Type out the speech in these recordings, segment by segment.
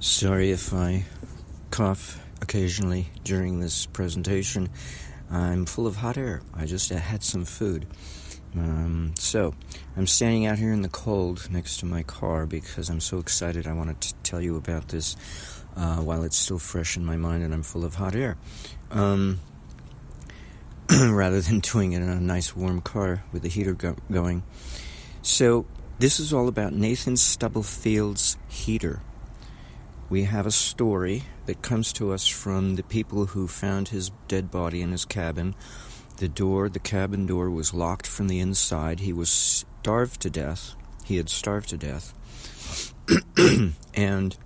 Sorry if I cough occasionally during this presentation. I'm full of hot air. I just had some food. Um, so, I'm standing out here in the cold next to my car because I'm so excited. I wanted to tell you about this uh, while it's still fresh in my mind and I'm full of hot air. Um, rather than doing it in a nice warm car with the heater go- going. So, this is all about Nathan Stubblefield's heater. We have a story that comes to us from the people who found his dead body in his cabin. The door, the cabin door, was locked from the inside. He was starved to death. He had starved to death. and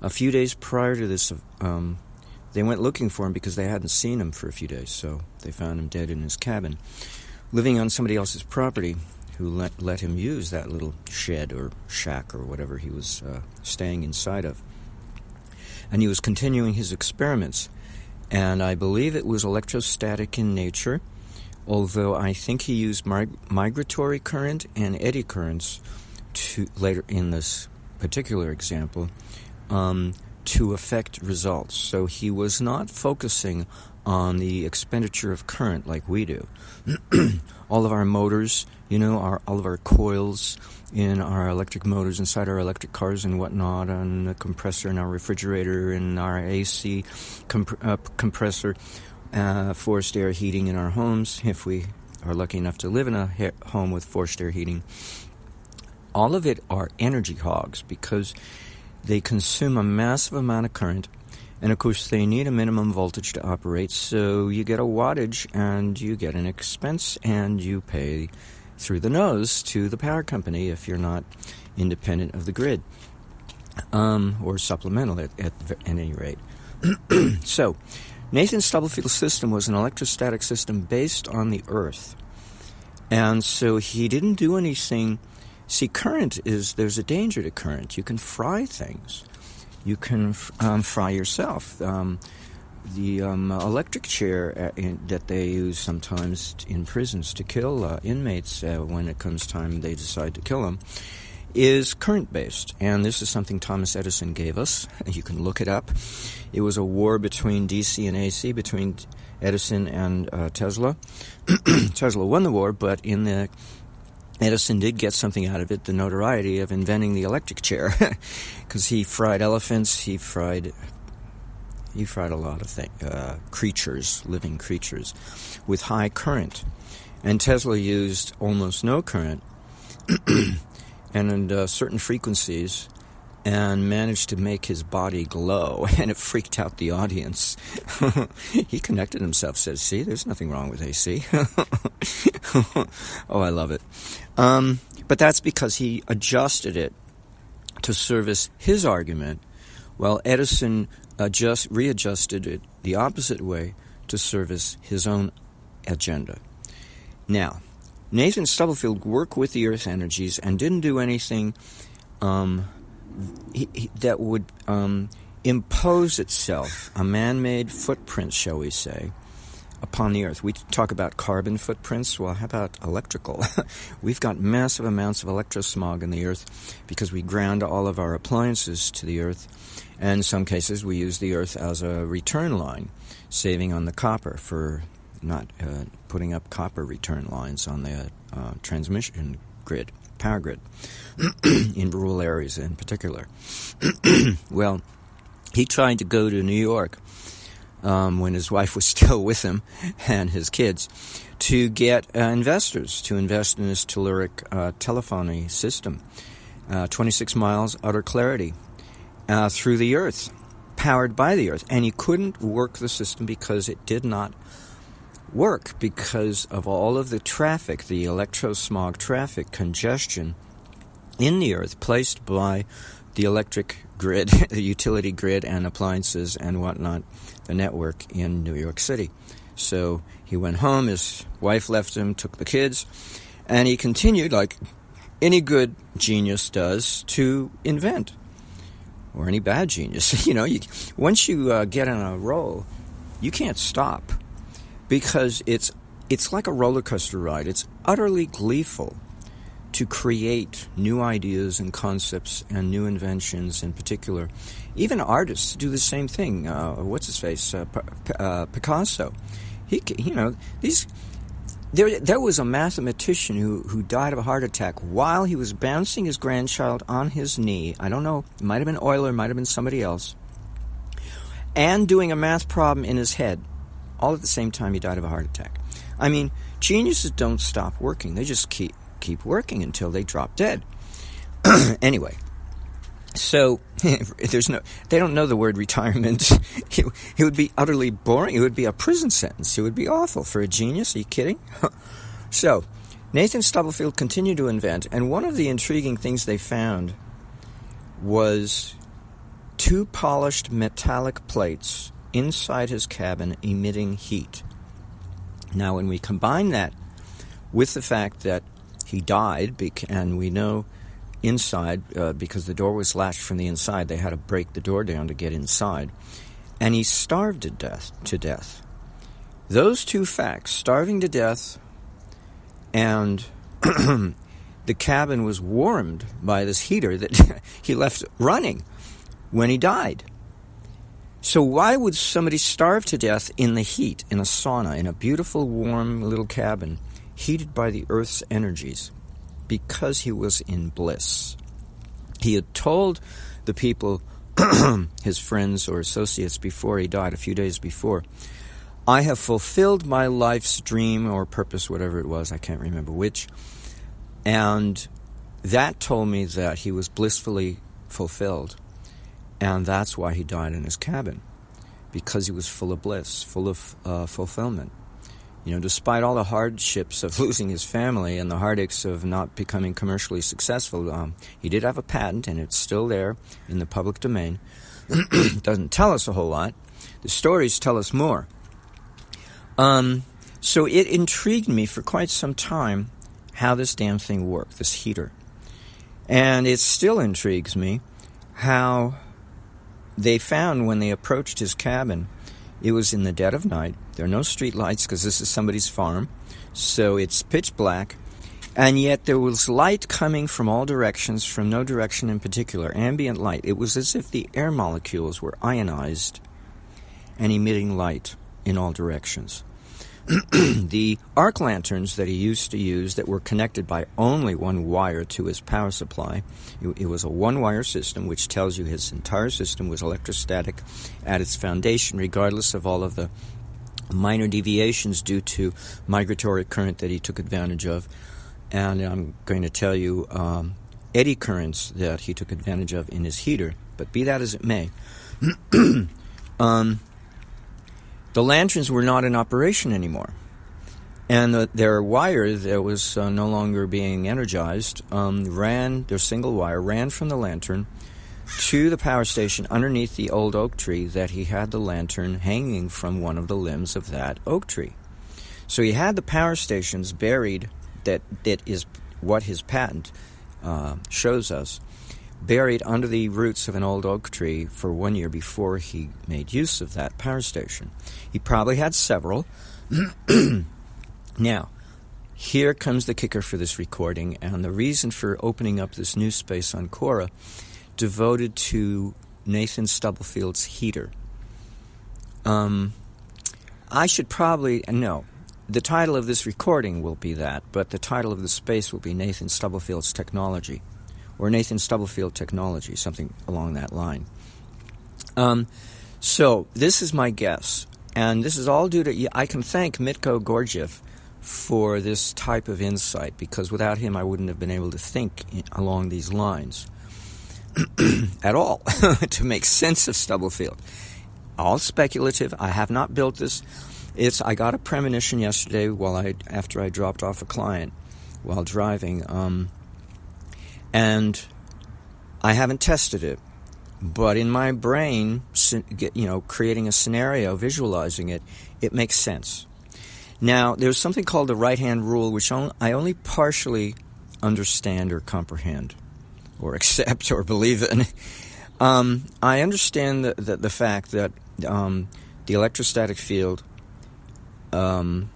a few days prior to this, um, they went looking for him because they hadn't seen him for a few days, so they found him dead in his cabin, living on somebody else's property who let, let him use that little shed or shack or whatever he was uh, staying inside of. And he was continuing his experiments. And I believe it was electrostatic in nature, although I think he used mig- migratory current and eddy currents to later in this particular example um, to affect results. So he was not focusing on the expenditure of current like we do. all of our motors, you know, our, all of our coils in our electric motors inside our electric cars and whatnot, and the compressor in our refrigerator and our AC comp- uh, compressor, uh, forced air heating in our homes, if we are lucky enough to live in a ha- home with forced air heating. All of it are energy hogs because they consume a massive amount of current and of course, they need a minimum voltage to operate, so you get a wattage and you get an expense and you pay through the nose to the power company if you're not independent of the grid um, or supplemental at, at, at any rate. so, Nathan Stubblefield's system was an electrostatic system based on the Earth. And so he didn't do anything. See, current is, there's a danger to current. You can fry things you can um, fry yourself. Um, the um, electric chair uh, in, that they use sometimes in prisons to kill uh, inmates uh, when it comes time they decide to kill them is current based. And this is something Thomas Edison gave us. You can look it up. It was a war between DC and AC, between Edison and uh, Tesla. Tesla won the war, but in the Edison did get something out of it, the notoriety of inventing the electric chair, because he fried elephants, he fried he fried a lot of things, uh, creatures, living creatures, with high current, and Tesla used almost no current, and uh, certain frequencies, and managed to make his body glow, and it freaked out the audience. he connected himself, said, "See, there's nothing wrong with AC." oh, I love it. Um, but that's because he adjusted it to service his argument, while Edison adjust, readjusted it the opposite way to service his own agenda. Now, Nathan Stubblefield worked with the Earth energies and didn't do anything. Um, he, he, that would um, impose itself, a man made footprint, shall we say, upon the earth. We talk about carbon footprints. Well, how about electrical? We've got massive amounts of electrosmog in the earth because we ground all of our appliances to the earth. And in some cases, we use the earth as a return line, saving on the copper for not uh, putting up copper return lines on the uh, transmission grid, power grid. in rural areas in particular. well, he tried to go to New York um, when his wife was still with him and his kids to get uh, investors to invest in his telluric uh, telephony system. Uh, 26 miles utter clarity uh, through the earth, powered by the earth. And he couldn't work the system because it did not work because of all of the traffic, the electrosmog traffic congestion in the earth placed by the electric grid, the utility grid, and appliances and whatnot, the network in New York City. So he went home, his wife left him, took the kids, and he continued, like any good genius does, to invent. Or any bad genius. you know, you, once you uh, get on a roll, you can't stop because it's it's like a roller coaster ride. It's utterly gleeful to create new ideas and concepts and new inventions in particular. Even artists do the same thing. Uh, what's his face? Uh, P- uh, Picasso. He, you know, these. There, there was a mathematician who, who died of a heart attack while he was bouncing his grandchild on his knee. I don't know, it might have been Euler, might have been somebody else, and doing a math problem in his head. All at the same time, he died of a heart attack. I mean, geniuses don't stop working; they just keep keep working until they drop dead. anyway, so there's no they don't know the word retirement. it, it, would be utterly boring. It would be a prison sentence. It would be awful for a genius. Are you kidding? so Nathan Stubblefield continued to invent, and one of the intriguing things they found was two polished metallic plates inside his cabin emitting heat. Now, when we combine that with the fact that he died, and we know inside uh, because the door was latched from the inside. They had to break the door down to get inside, and he starved to death. To death. Those two facts, starving to death, and the cabin was warmed by this heater that he left running when he died. So why would somebody starve to death in the heat in a sauna in a beautiful warm little cabin? Heated by the earth's energies because he was in bliss. He had told the people, his friends or associates, before he died, a few days before, I have fulfilled my life's dream or purpose, whatever it was, I can't remember which. And that told me that he was blissfully fulfilled. And that's why he died in his cabin, because he was full of bliss, full of uh, fulfillment. You know, despite all the hardships of losing his family and the heartaches of not becoming commercially successful, um, he did have a patent, and it's still there in the public domain. Doesn't tell us a whole lot. The stories tell us more. Um, so it intrigued me for quite some time how this damn thing worked, this heater. And it still intrigues me how they found when they approached his cabin it was in the dead of night. There are no street lights because this is somebody's farm. So it's pitch black. And yet there was light coming from all directions, from no direction in particular, ambient light. It was as if the air molecules were ionized and emitting light in all directions. the arc lanterns that he used to use that were connected by only one wire to his power supply. It, was a one wire system, which tells you his entire system was electrostatic at its foundation, regardless of all of the minor deviations due to migratory current that he took advantage of. And I'm going to tell you um, eddy currents that he took advantage of in his heater. But be that as it may, um, the lanterns were not in operation anymore. And the, their wire that was uh, no longer being energized um, ran, their single wire ran from the lantern to the power station underneath the old oak tree that he had the lantern hanging from one of the limbs of that oak tree. So he had the power stations buried, that, that is what his patent uh, shows us, buried under the roots of an old oak tree for one year before he made use of that power station. He probably had several. now, here comes the kicker for this recording, and the reason for opening up this new space on Quora devoted to Nathan Stubblefield's heater. Um, I should probably, no, the title of this recording will be that, but the title of the space will be Nathan Stubblefield's Technology or Nathan Stubblefield Technology, something along that line. Um, so this is my guess, and this is all due to I can thank Mitko Gorgiev for this type of insight because without him I wouldn't have been able to think along these lines at all to make sense of Stubblefield. All speculative. I have not built this. It's I got a premonition yesterday while I after I dropped off a client while driving. Um, and I haven't tested it, but in my brain, you know, creating a scenario, visualizing it, it makes sense. Now, there's something called the right hand rule, which I only partially understand or comprehend, or accept or believe in. Um, I understand the, the, the fact that um, the electrostatic field um,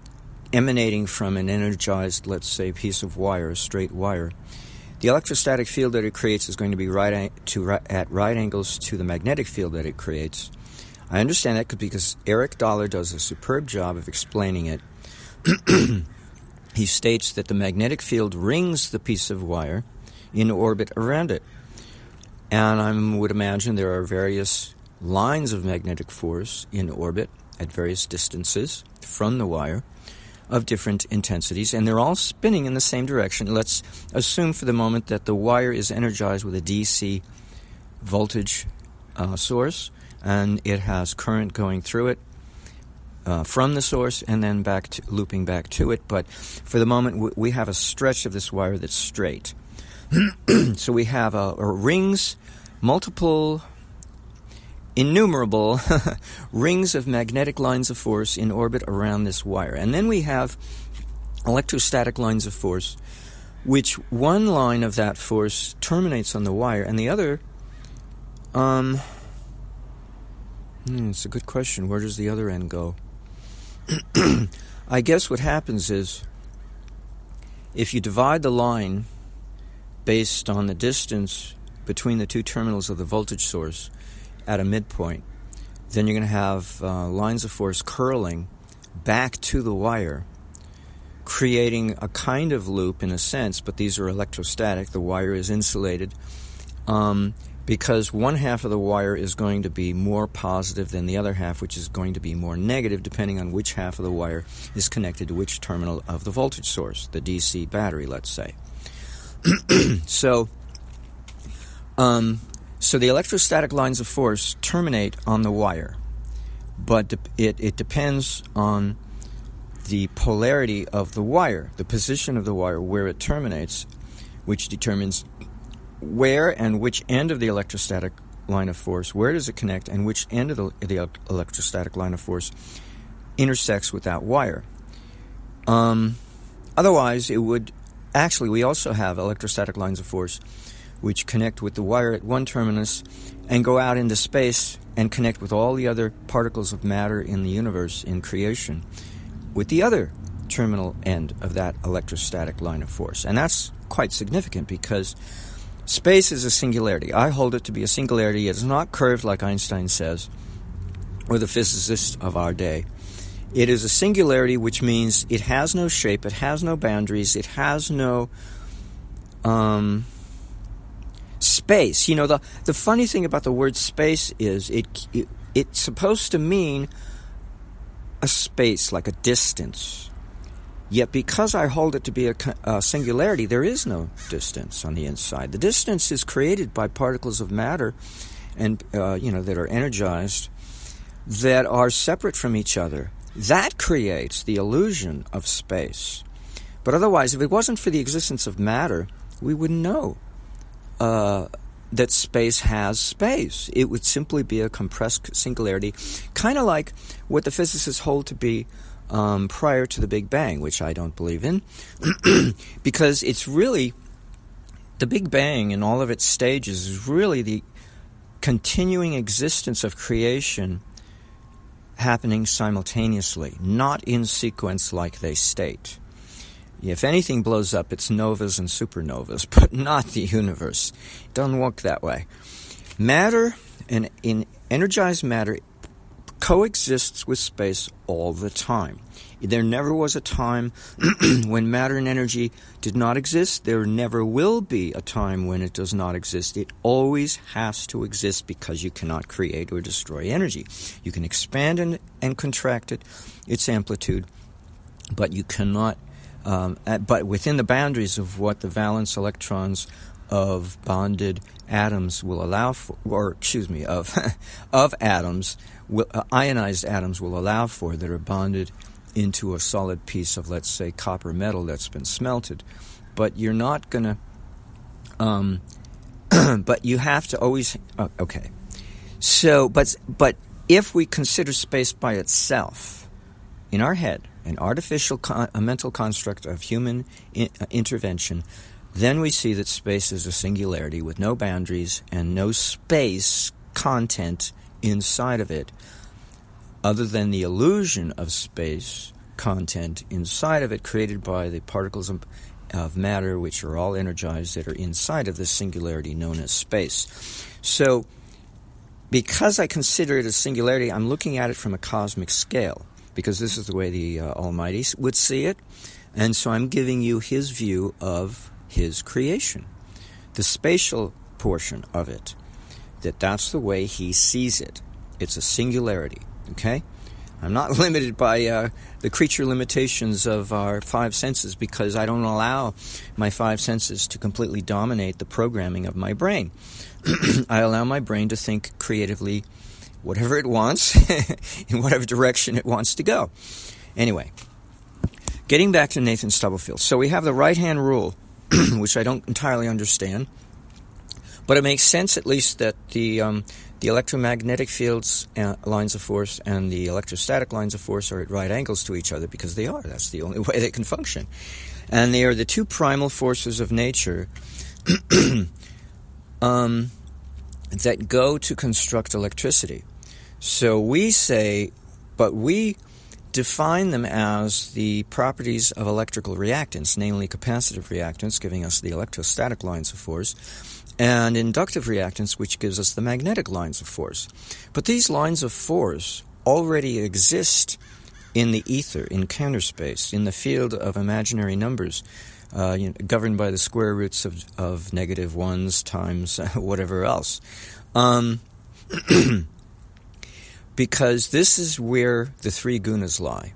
emanating from an energized, let's say, piece of wire, a straight wire, the electrostatic field that it creates is going to be right to, at right angles to the magnetic field that it creates. I understand that because Eric Dollard does a superb job of explaining it. he states that the magnetic field rings the piece of wire in orbit around it. And I would imagine there are various lines of magnetic force in orbit at various distances from the wire of different intensities, and they're all spinning in the same direction. Let's assume for the moment that the wire is energized with a DC voltage uh, source, and it has current going through it uh, from the source and then back to, looping back to it. But for the moment, we have a stretch of this wire that's straight. so we have a, a rings, multiple innumerable rings of magnetic lines of force in orbit around this wire. And then we have electrostatic lines of force, which one line of that force terminates on the wire, and the other. Um, hmm, it's a good question. Where does the other end go? I guess what happens is if you divide the line based on the distance between the two terminals of the voltage source, at a midpoint. Then you're going to have uh, lines of force curling back to the wire, creating a kind of loop in a sense, but these are electrostatic. The wire is insulated um, because one half of the wire is going to be more positive than the other half, which is going to be more negative, depending on which half of the wire is connected to which terminal of the voltage source, the DC battery, let's say. so, um, so the electrostatic lines of force terminate on the wire, but it, it depends on the polarity of the wire, the position of the wire where it terminates, which determines where and which end of the electrostatic line of force, where does it connect, and which end of the, the electrostatic line of force intersects with that wire. Um, otherwise, it would actually, we also have electrostatic lines of force which connect with the wire at one terminus and go out into space and connect with all the other particles of matter in the universe in creation with the other terminal end of that electrostatic line of force. And that's quite significant because space is a singularity. I hold it to be a singularity. It's not curved like Einstein says, or the physicists of our day. It is a singularity, which means it has no shape, it has no boundaries, it has no um, space. You know, the, the funny thing about the word space is it, it it's supposed to mean a space, like a distance. Yet, because I hold it to be a, a, singularity, there is no distance on the inside. The distance is created by particles of matter, and uh, you know that are energized, that are separate from each other. That creates the illusion of space. But otherwise, if it wasn't for the existence of matter, we wouldn't know uh, that space has space. It would simply be a compressed singularity, kind of like what the physicists hold to be um, prior to the Big Bang, which I don't believe in, because it's really the Big Bang in all of its stages is really the continuing existence of creation happening simultaneously, not in sequence like they state. If anything blows up, it's novas and supernovas, but not the universe. It doesn't work that way. Matter and in energized matter coexists with space all the time. There never was a time when matter and energy did not exist. There never will be a time when it does not exist. It always has to exist because you cannot create or destroy energy. You can expand and, and contract it, its amplitude, but you cannot um, at, but within the boundaries of what the valence electrons of bonded atoms will allow for, or excuse me, of of atoms, will, uh, ionized atoms will allow for that are bonded into a solid piece of, let's say, copper metal that's been smelted. But you're not going to. Um, but you have to always. Uh, okay. So, but but if we consider space by itself, in our head, an artificial con- a mental construct of human in- uh, intervention, then we see that space is a singularity with no boundaries and no space content inside of it, other than the illusion of space content inside of it created by the particles of, of matter, which are all energized, that are inside of this singularity known as space. So, because I consider it a singularity, I'm looking at it from a cosmic scale, because this is the way the uh, Almighty would see it. And so I'm giving you his view of his creation, the spatial portion of it, that that's the way he sees it. It's a singularity, okay? I'm not limited by uh, the creature limitations of our five senses because I don't allow my five senses to completely dominate the programming of my brain. I allow my brain to think creatively whatever it wants in whatever direction it wants to go. Anyway, getting back to Nathan Stubblefield. So we have the right hand rule, which I don't entirely understand, but it makes sense at least that the um, the electromagnetic fields uh, lines of force and the electrostatic lines of force are at right angles to each other because they are. That's the only way they can function. And they are the two primal forces of nature um, that go to construct electricity. So we say, but we define them as the properties of electrical reactance, namely capacitive reactance, giving us the electrostatic lines of force, and inductive reactance, which gives us the magnetic lines of force. But these lines of force already exist in the ether, in counter space, in the field of imaginary numbers, uh, you know, governed by the square roots of, of negative ones times whatever else. Um, because this is where the three gunas lie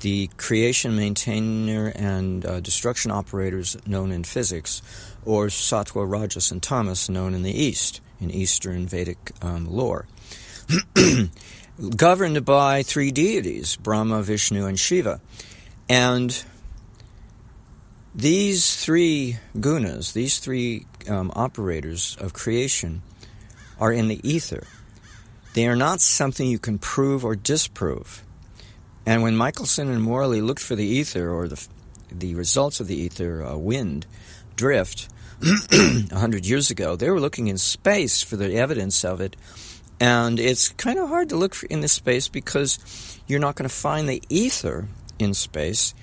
the creation, maintainer, and uh, destruction operators known in physics or Satwa rajas, and tamas, known in the East, in Eastern Vedic um, lore. Governed by three deities, Brahma, Vishnu, and Shiva. And these three gunas, these three um, operators of creation, are in the ether. They are not something you can prove or disprove. And when Michelson and Morley looked for the ether or the, the results of the ether, uh, wind, drift, a hundred years ago, they were looking in space for the evidence of it. And it's kind of hard to look in this space because you're not going to find the ether in space.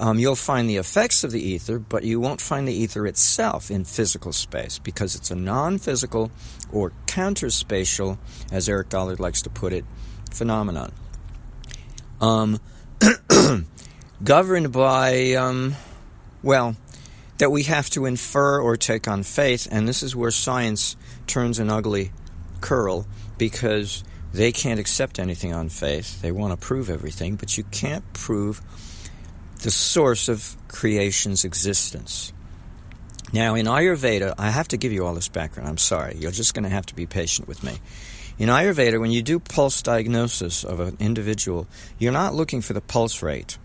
Um, you'll find the effects of the ether, but you won't find the ether itself in physical space because it's a non physical or counter spatial, as Eric Dollard likes to put it, phenomenon. Um, governed by, um, well, that we have to infer or take on faith, and this is where science turns an ugly curl because they can't accept anything on faith. They want to prove everything, but you can't prove the source of creation's existence. Now, in Ayurveda, I have to give you all this background. I'm sorry. You're just going to have to be patient with me. In Ayurveda, when you do pulse diagnosis of an individual, you're not looking for the pulse rate.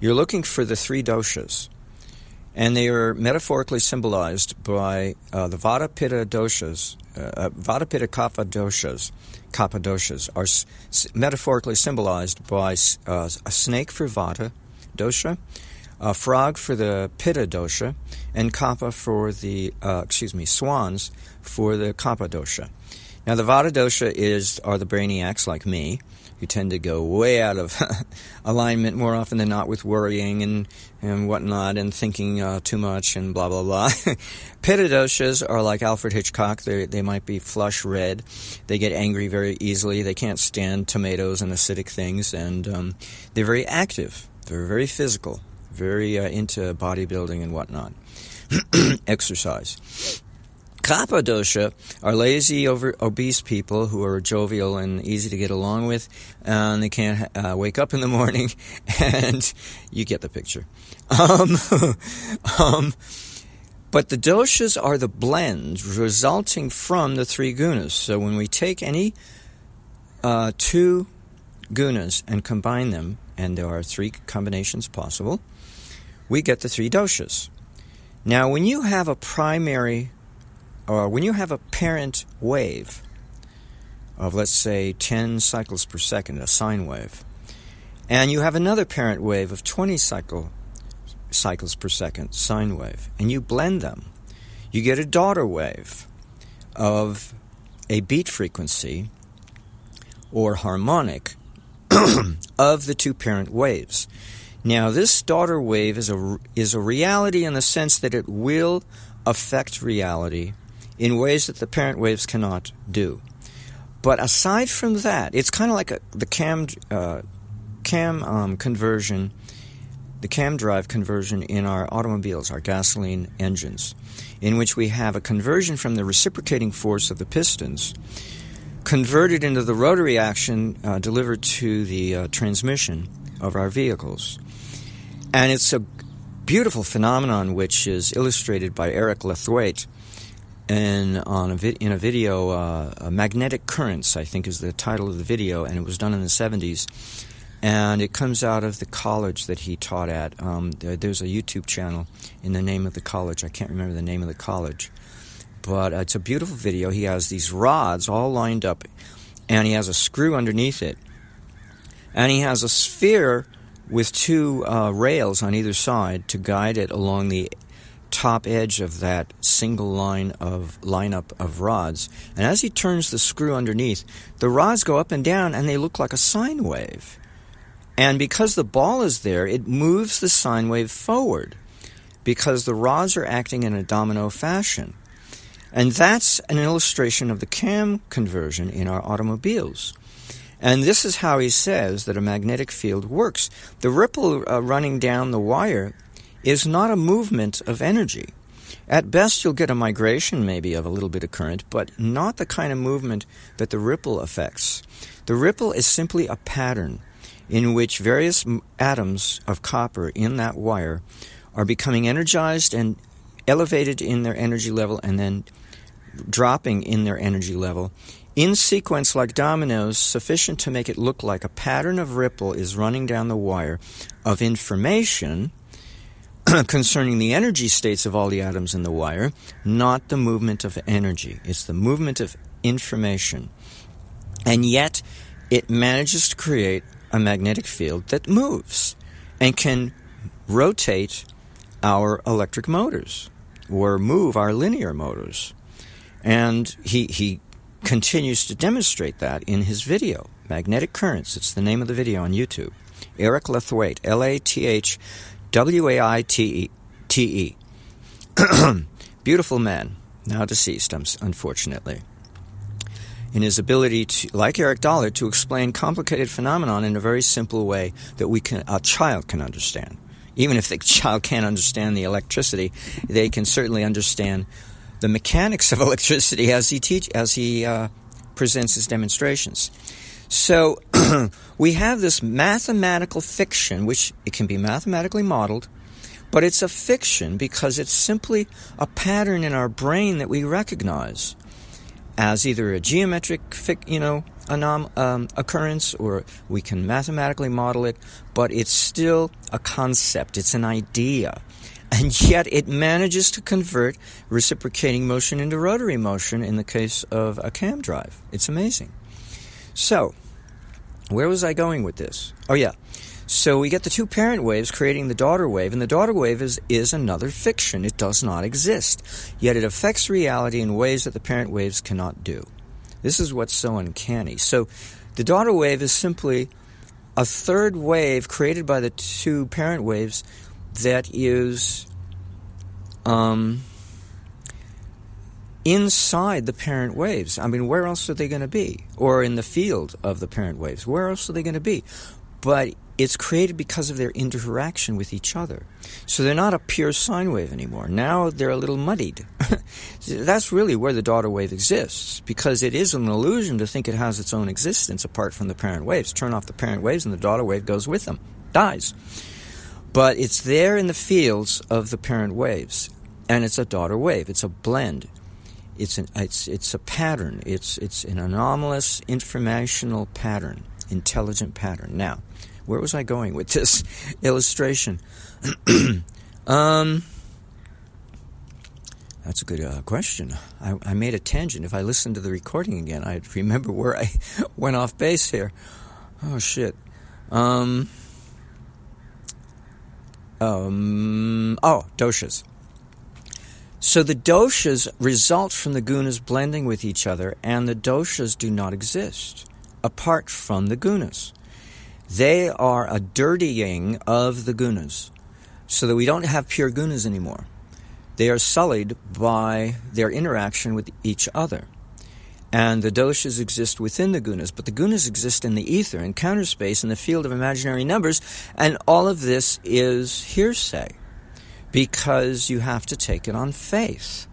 You're looking for the three doshas and they are metaphorically symbolized by uh, the Vata Pitta doshas. Uh, uh, Vata Pitta Kapha doshas, Kapha doshas are s- metaphorically symbolized by uh, a snake for Vata dosha, a frog for the Pitta dosha, and Kapha for the uh, excuse me swans for the Kapha dosha. Now the Vata dosha is are the brainiacs like me who tend to go way out of alignment more often than not with worrying and, and whatnot and thinking uh, too much and blah, blah, blah. Pitta doshas are like Alfred Hitchcock. They, they might be flush red. They get angry very easily. They can't stand tomatoes and acidic things. And um, they're very active. They're very physical, very uh, into bodybuilding and whatnot. Exercise. Kapha dosha are lazy, over, obese people who are jovial and easy to get along with, and they can't uh, wake up in the morning, and you get the picture. Um, um, but the doshas are the blends resulting from the three gunas. So when we take any uh, two gunas and combine them, and there are three combinations possible, we get the three doshas. Now, when you have a primary or when you have a parent wave of, let's say, 10 cycles per second, a sine wave, and you have another parent wave of 20 cycle, cycles per second, sine wave, and you blend them, you get a daughter wave of a beat frequency or harmonic of the two parent waves. Now, this daughter wave is a, is a reality in the sense that it will affect reality in ways that the parent waves cannot do. But aside from that, it's kind of like a, the cam, uh, cam um, conversion, the cam drive conversion in our automobiles, our gasoline engines, in which we have a conversion from the reciprocating force of the pistons converted into the rotary action uh, delivered to the uh, transmission of our vehicles. And it's a beautiful phenomenon which is illustrated by Eric Laithwaite in, on a in a video, uh, Magnetic Currents, I think is the title of the video, and it was done in the 70s. And it comes out of the college that he taught at. Um, there's a YouTube channel in the name of the college. I can't remember the name of the college but it's a beautiful video. He has these rods all lined up, and he has a screw underneath it, and he has a sphere with two uh, rails on either side to guide it along the top edge of that single line of lineup of rods. And as he turns the screw underneath, the rods go up and down, and they look like a sine wave. And because the ball is there, it moves the sine wave forward because the rods are acting in a domino fashion. And that's an illustration of the cam conversion in our automobiles. And this is how he says that a magnetic field works. The ripple uh, running down the wire is not a movement of energy. At best, you'll get a migration maybe of a little bit of current, but not the kind of movement that the ripple affects. The ripple is simply a pattern in which various atoms of copper in that wire are becoming energized and elevated in their energy level and then dropping in their energy level in sequence like dominoes sufficient to make it look like a pattern of ripple is running down the wire of information concerning the energy states of all the atoms in the wire, not the movement of energy. It's the movement of information. And yet, it manages to create a magnetic field that moves and can rotate our electric motors or move our linear motors. And he, he continues to demonstrate that in his video, Magnetic Currents. It's the name of the video on YouTube. Eric Laithwaite, L A T H W A I T E. Beautiful man, now deceased, unfortunately. In his ability to, like Eric Dollard, to explain complicated phenomenon in a very simple way that we can, a child can understand. Even if the child can't understand the electricity, they can certainly understand the mechanics of electricity as he teach as he uh, presents his demonstrations. So we have this mathematical fiction, which it can be mathematically modeled, but it's a fiction because it's simply a pattern in our brain that we recognize as either a geometric, you know, anom- um, occurrence, or we can mathematically model it, but it's still a concept. It's an idea and yet it manages to convert reciprocating motion into rotary motion in the case of a cam drive. It's amazing. So, where was I going with this? Oh, yeah. So we get the two parent waves creating the daughter wave, and the daughter wave is, is another fiction. It does not exist. Yet it affects reality in ways that the parent waves cannot do. This is what's so uncanny. So the daughter wave is simply a third wave created by the two parent waves that is um, inside the parent waves. I mean, where else are they going to be? Or in the field of the parent waves. Where else are they going to be? But it's created because of their interaction with each other. So they're not a pure sine wave anymore. Now they're a little muddied. That's really where the daughter wave exists, because it is an illusion to think it has its own existence apart from the parent waves. Turn off the parent waves and the daughter wave goes with them, dies. But it's there in the fields of the parent waves, and it's a daughter wave. It's a blend. It's an it's it's a pattern. It's it's an anomalous informational pattern, intelligent pattern. Now, where was I going with this illustration? um, that's a good uh, question. I, I, made a tangent. If I listened to the recording again, I'd remember where I went off base here. Oh shit. Um, um, oh, doshas. So the doshas result from the gunas blending with each other, and the doshas do not exist apart from the gunas. They are a dirtying of the gunas so that we don't have pure gunas anymore. They are sullied by their interaction with each other. And the doshas exist within the gunas, but the gunas exist in the ether, in counter space, in the field of imaginary numbers, and all of this is hearsay because you have to take it on faith.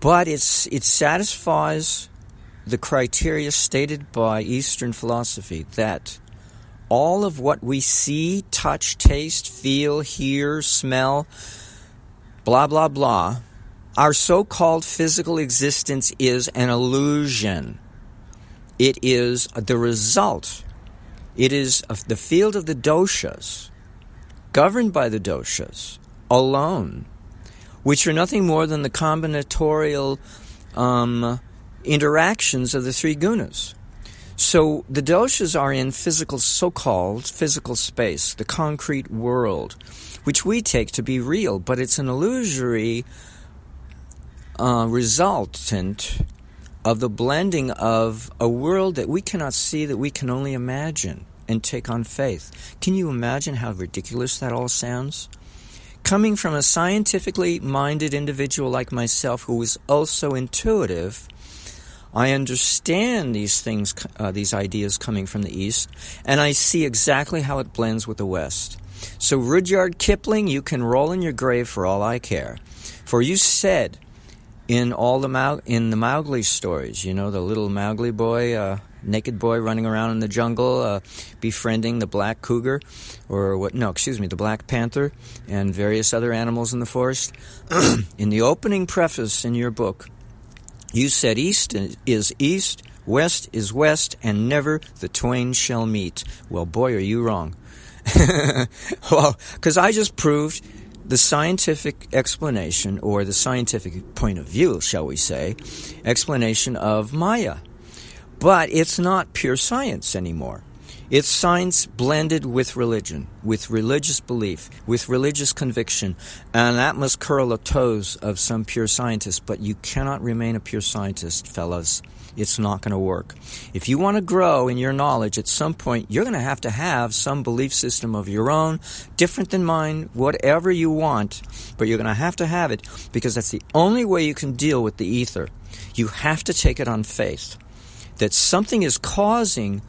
But it's, it satisfies the criteria stated by Eastern philosophy that all of what we see, touch, taste, feel, hear, smell, blah, blah, blah, our so called physical existence is an illusion. It is the result. It is the field of the doshas, governed by the doshas alone, which are nothing more than the combinatorial um, interactions of the three gunas. So the doshas are in physical, so called physical space, the concrete world, which we take to be real, but it's an illusory uh, resultant of the blending of a world that we cannot see, that we can only imagine and take on faith. Can you imagine how ridiculous that all sounds? Coming from a scientifically minded individual like myself who is also intuitive, I understand these things, uh, these ideas coming from the East, and I see exactly how it blends with the West. So, Rudyard Kipling, you can roll in your grave for all I care. For you said in all the in the Mowgli stories, you know, the little Mowgli boy, uh, naked boy running around in the jungle, uh, befriending the black cougar, or what? No, excuse me, the black panther, and various other animals in the forest. in the opening preface in your book, you said east is east, west is west, and never the twain shall meet. Well, boy, are you wrong. well, because I just proved the scientific explanation, or the scientific point of view, shall we say, explanation of Maya. But it's not pure science anymore. It's science blended with religion, with religious belief, with religious conviction, and that must curl the toes of some pure scientist. But you cannot remain a pure scientist, fellas. It's not going to work. If you want to grow in your knowledge, at some point, you're going to have to have some belief system of your own, different than mine, whatever you want, but you're going to have to have it because that's the only way you can deal with the ether. You have to take it on faith that something is causing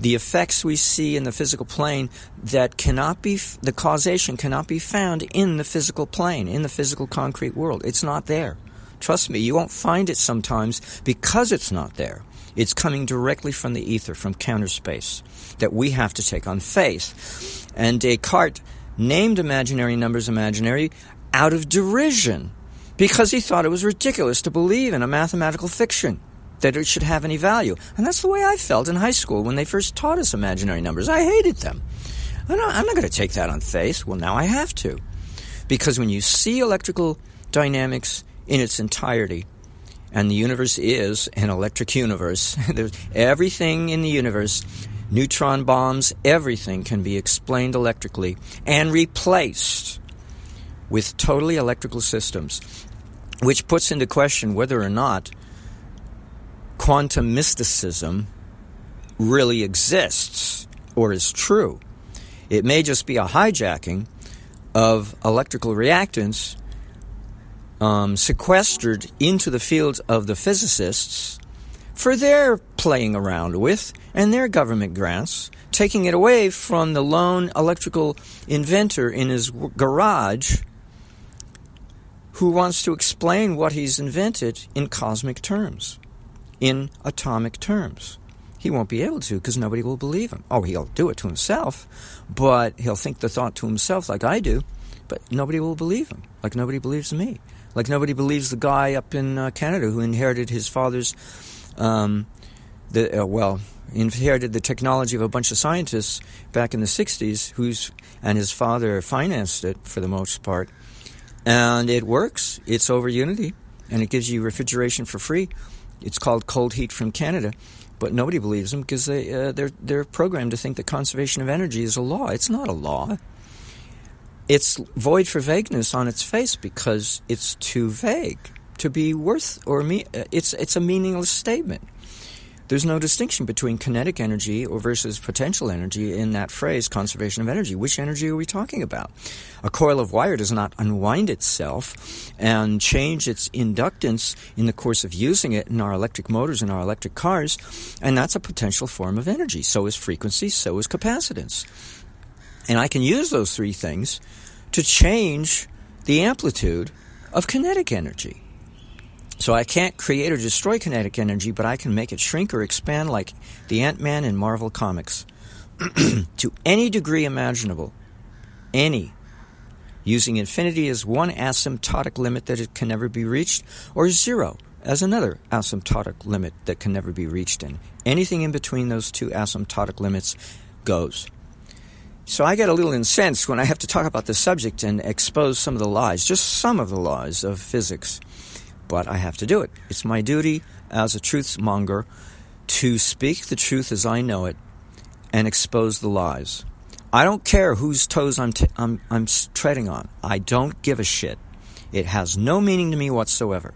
the effects we see in the physical plane that cannot be, the causation cannot be found in the physical plane, in the physical concrete world. It's not there. Trust me, you won't find it sometimes because it's not there. It's coming directly from the ether, from counter space, that we have to take on faith. And Descartes named imaginary numbers imaginary out of derision because he thought it was ridiculous to believe in a mathematical fiction that it should have any value. And that's the way I felt in high school when they first taught us imaginary numbers. I hated them. I'm not, not going to take that on faith. Well, now I have to. Because when you see electrical dynamics in its entirety, and the universe is an electric universe, there's everything in the universe, neutron bombs, everything can be explained electrically and replaced with totally electrical systems, which puts into question whether or not quantum mysticism really exists or is true. It may just be a hijacking of electrical reactance um, sequestered into the field of the physicists for their playing around with and their government grants, taking it away from the lone electrical inventor in his garage who wants to explain what he's invented in cosmic terms in atomic terms. He won't be able to because nobody will believe him. Oh, he'll do it to himself, but he'll think the thought to himself like I do, but nobody will believe him, like nobody believes me. Like nobody believes the guy up in uh, Canada who inherited his father's, um, the uh, well, inherited the technology of a bunch of scientists back in the 60s, who's, and his father financed it for the most part. And it works. It's over Unity, and it gives you refrigeration for free. It's called Cold Heat from Canada, but nobody believes them because they uh, they're they're programmed to think that conservation of energy is a law. It's not a law. It's void for vagueness on its face because it's too vague to be worth or me. Uh, it's it's a meaningless statement. There's no distinction between kinetic energy or versus potential energy in that phrase, conservation of energy. Which energy are we talking about? A coil of wire does not unwind itself and change its inductance in the course of using it in our electric motors and our electric cars, and that's a potential form of energy. So is frequency, so is capacitance. And I can use those three things to change the amplitude of kinetic energy. So I can't create or destroy kinetic energy, but I can make it shrink or expand like the Ant Man in Marvel Comics to any degree imaginable. Any. Using infinity as one asymptotic limit that it can never be reached, or zero as another asymptotic limit that can never be reached, and anything in between those two asymptotic limits goes. So I get a little incensed when I have to talk about the subject and expose some of the lies, just some of the lies of physics but I have to do it. It's my duty as a truth monger to speak the truth as I know it and expose the lies. I don't care whose toes I'm, t- I'm, I'm treading on. I don't give a shit. It has no meaning to me whatsoever.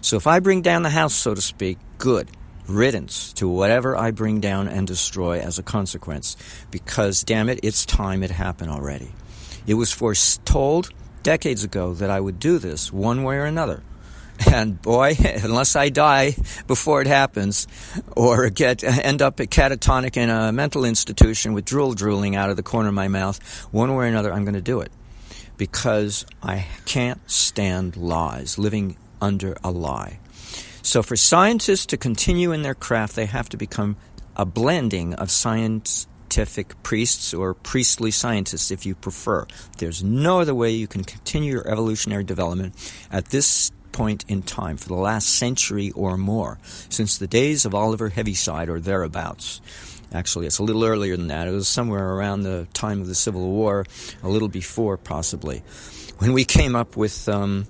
So if I bring down the house, so to speak, good. Riddance to whatever I bring down and destroy as a consequence. Because, damn it, it's time it happened already. It was foretold decades ago that I would do this one way or another. And boy, unless I die before it happens, or get end up at catatonic in a mental institution with drool drooling out of the corner of my mouth, one way or another, I'm going to do it because I can't stand lies, living under a lie. So, for scientists to continue in their craft, they have to become a blending of scientific priests or priestly scientists, if you prefer. There's no other way you can continue your evolutionary development at this point in time for the last century or more, since the days of Oliver Heaviside or thereabouts. Actually, it's a little earlier than that. It was somewhere around the time of the Civil War, a little before, possibly, when we came up with um,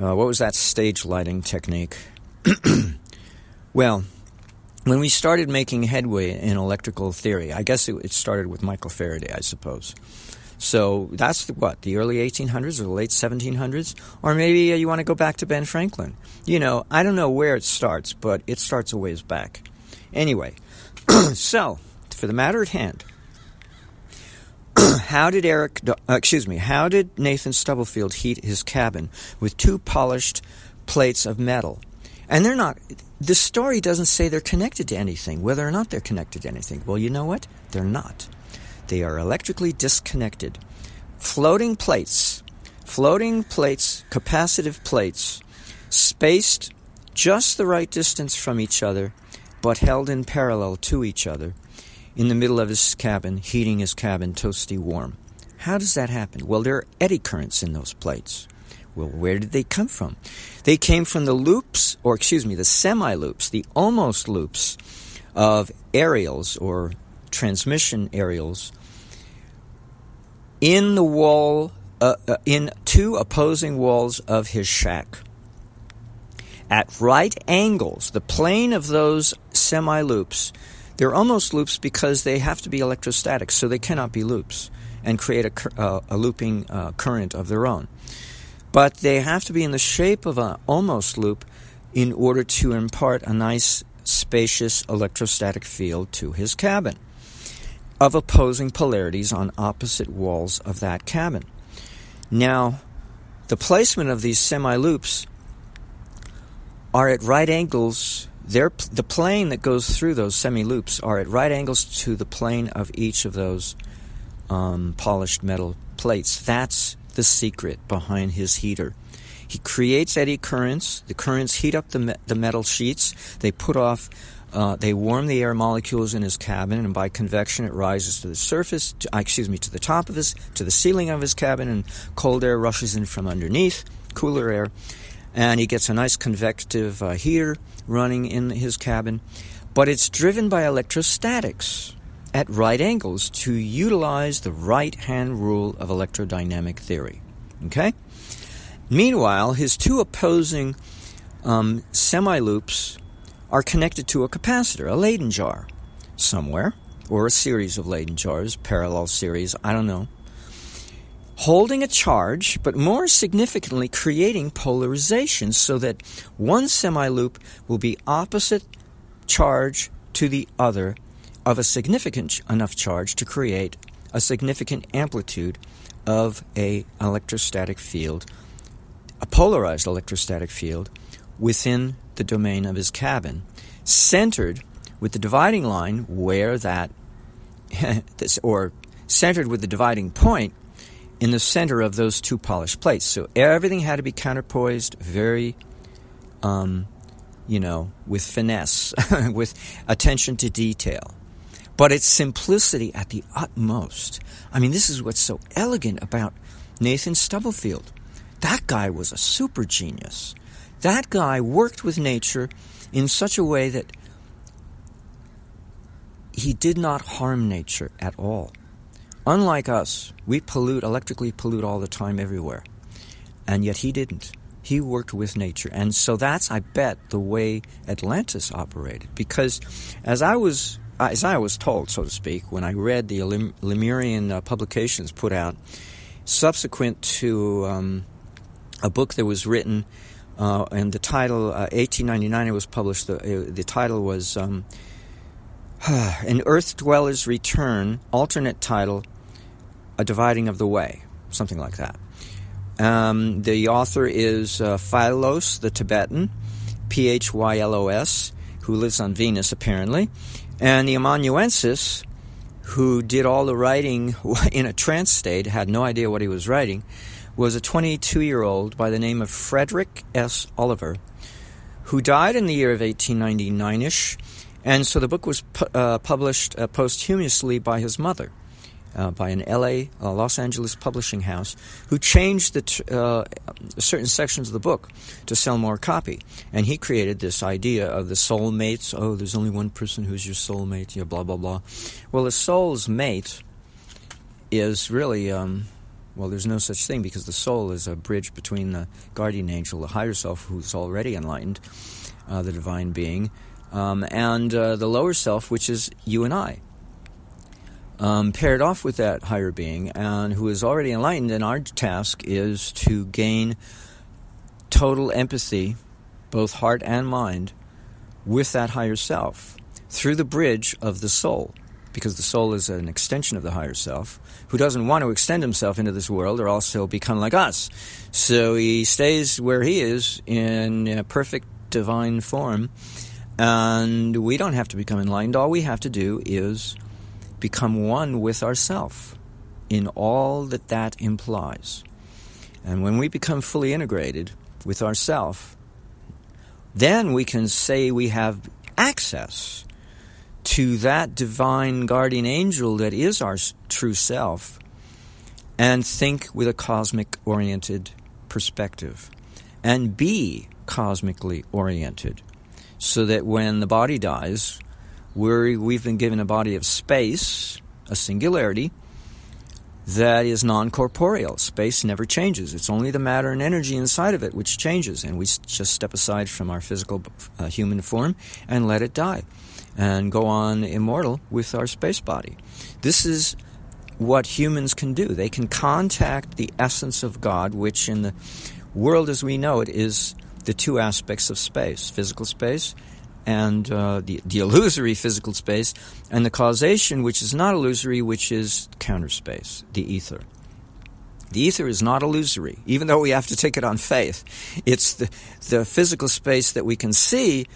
uh, what was that stage lighting technique? well, when we started making headway in electrical theory, I guess it, it started with Michael Faraday, I suppose. So that's what, the early 1800s or the late 1700s? Or maybe uh, you want to go back to Ben Franklin. You know, I don't know where it starts, but it starts a ways back. Anyway, so for the matter at hand, how did Eric, uh, excuse me, how did Nathan Stubblefield heat his cabin with two polished plates of metal? And they're not, the story doesn't say they're connected to anything, whether or not they're connected to anything. Well, you know what? They're not. They are electrically disconnected. Floating plates, floating plates, capacitive plates, spaced just the right distance from each other, but held in parallel to each other, in the middle of his cabin, heating his cabin toasty warm. How does that happen? Well, there are eddy currents in those plates. Well, where did they come from? They came from the loops, or excuse me, the semi loops, the almost loops of aerials or transmission aerials in the wall, uh, uh, in two opposing walls of his shack. At right angles, the plane of those semi loops, they're almost loops because they have to be electrostatic, so they cannot be loops and create a, uh, a looping uh, current of their own. But they have to be in the shape of an almost loop in order to impart a nice, spacious electrostatic field to his cabin of opposing polarities on opposite walls of that cabin. Now, the placement of these semi loops are at right angles. They're, the plane that goes through those semi loops are at right angles to the plane of each of those um, polished metal plates. That's the secret behind his heater. He creates eddy currents. The currents heat up the, me- the metal sheets. They put off uh, they warm the air molecules in his cabin, and by convection, it rises to the surface, to, uh, excuse me, to the top of his, to the ceiling of his cabin, and cold air rushes in from underneath, cooler air, and he gets a nice convective uh, heater running in his cabin. But it's driven by electrostatics at right angles to utilize the right hand rule of electrodynamic theory. Okay? Meanwhile, his two opposing um, semi loops are connected to a capacitor, a Leyden jar, somewhere, or a series of Leyden jars, parallel series, I don't know, holding a charge, but more significantly, creating polarization so that one semi loop will be opposite charge to the other of a significant enough charge to create a significant amplitude of a electrostatic field, a polarized electrostatic field within the domain of his cabin, centered with the dividing line where that, or centered with the dividing point in the center of those two polished plates. So everything had to be counterpoised very, um, you know, with finesse, with attention to detail. But its simplicity at the utmost. I mean, this is what's so elegant about Nathan Stubblefield. That guy was a super genius. That guy worked with nature in such a way that he did not harm nature at all. Unlike us, we pollute, electrically pollute all the time everywhere. And yet he didn't. He worked with nature. And so that's, I bet, the way Atlantis operated. Because as I was, as I was told, so to speak, when I read the Lemurian uh, publications put out subsequent to um, a book that was written, uh, and the title, uh, 1899, it was published, the, uh, the title was um, An Earth Dweller's Return, alternate title, a dividing of the way, something like that. Um, the author is uh, Phylos, the Tibetan, P H Y L O S, who lives on Venus apparently, and the amanuensis, who did all the writing in a trance state, had no idea what he was writing, was a 22 year old by the name of Frederick S. Oliver, who died in the year of 1899 ish, and so the book was pu- uh, published uh, posthumously by his mother uh, by an LA, uh, Los Angeles publishing house, who changed the t- uh, certain sections of the book to sell more copy. And he created this idea of the soulmates. Oh, there's only one person who's your soulmate. Yeah, blah blah blah. Well, a soul's mate is really. Um, well, there's no such thing because the soul is a bridge between the guardian angel, the higher self, who's already enlightened, uh, the divine being, um, and uh, the lower self, which is you and I um, paired off with that higher being and who is already enlightened. And our task is to gain total empathy, both heart and mind, with that higher self through the bridge of the soul. Because the soul is an extension of the higher self, who doesn't want to extend himself into this world or also become like us. So he stays where he is in perfect divine form, and we don't have to become enlightened. All we have to do is become one with ourself in all that that implies. And when we become fully integrated with ourself, then we can say we have access to that divine guardian angel that is our true self and think with a cosmic oriented perspective and be cosmically oriented so that when the body dies, we're, we've been given a body of space, a singularity, that is non corporeal. Space never changes. It's only the matter and energy inside of it which changes. And we just step aside from our physical uh, human form and let it die and go on immortal with our space body. This is what humans can do. They can contact the essence of God, which in the world as we know it is the two aspects of space physical space and uh, the, the illusory physical space, and the causation, which is not illusory, which is counter space, the ether. The ether is not illusory, even though we have to take it on faith. It's the, the physical space that we can see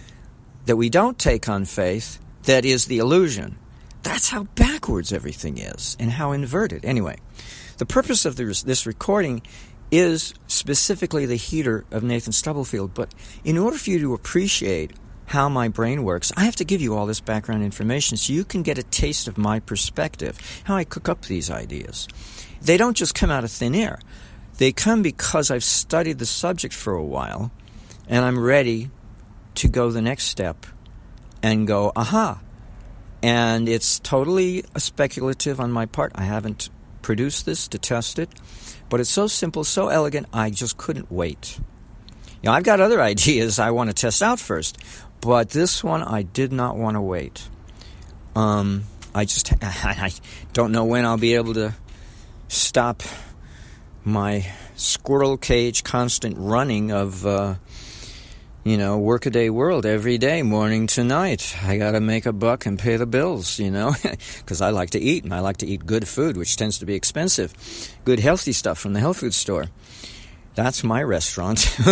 that we don't take on faith that is the illusion. That's how backwards everything is and how inverted. Anyway, the purpose of this, recording is specifically the heater of Nathan Stubblefield, but in order for you to appreciate how my brain works, I have to give you all this background information so you can get a taste of my perspective, how I cook up these ideas. They don't just come out of thin air. They come because I've studied the subject for a while and I'm ready to go the next step and go, aha. And it's totally speculative on my part. I haven't produced this to test it, but it's so simple, so elegant, I just couldn't wait. You know, I've got other ideas I want to test out first, but this one, I did not want to wait. Um, I just I don't know when I'll be able to stop my squirrel cage constant running of uh, you know, workaday world every day, morning to night. I got to make a buck and pay the bills, you know, because I like to eat and I like to eat good food, which tends to be expensive. Good healthy stuff from the health food store. That's my restaurant.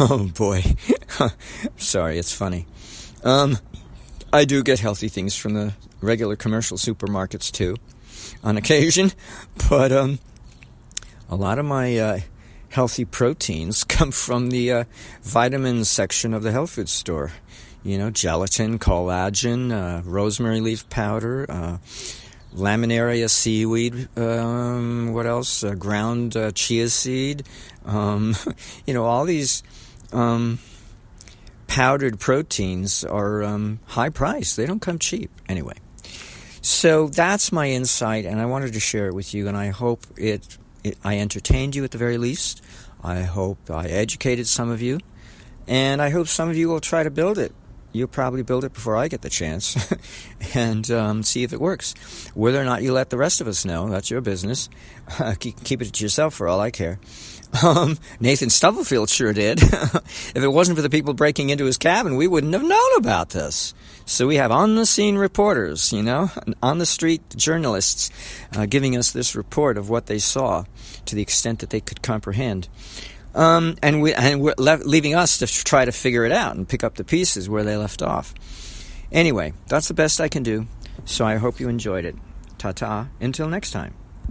oh boy. Sorry, it's funny. Um, I do get healthy things from the regular commercial supermarkets too, on occasion, but um, a lot of my uh, healthy proteins come from the uh, vitamins section of the health food store. You know, gelatin, collagen, uh, rosemary leaf powder, uh, laminaria seaweed, um, what else? Uh, ground uh, chia seed. Um, you know, all these um, powdered proteins are um, high price. They don't come cheap. Anyway. So that's my insight, and I wanted to share it with you, and I hope it, I entertained you at the very least. I hope I educated some of you. And I hope some of you will try to build it. You'll probably build it before I get the chance and um, see if it works. Whether or not you let the rest of us know, that's your business. keep, keep it to yourself for all I care. Um, Nathan Stubblefield sure did. if it wasn't for the people breaking into his cabin, we wouldn't have known about this. So we have on the scene reporters, you know, on the street journalists uh, giving us this report of what they saw to the extent that they could comprehend. Um, and we and we're le- leaving us to try to figure it out and pick up the pieces where they left off. Anyway, that's the best I can do. So I hope you enjoyed it. Ta ta. Until next time.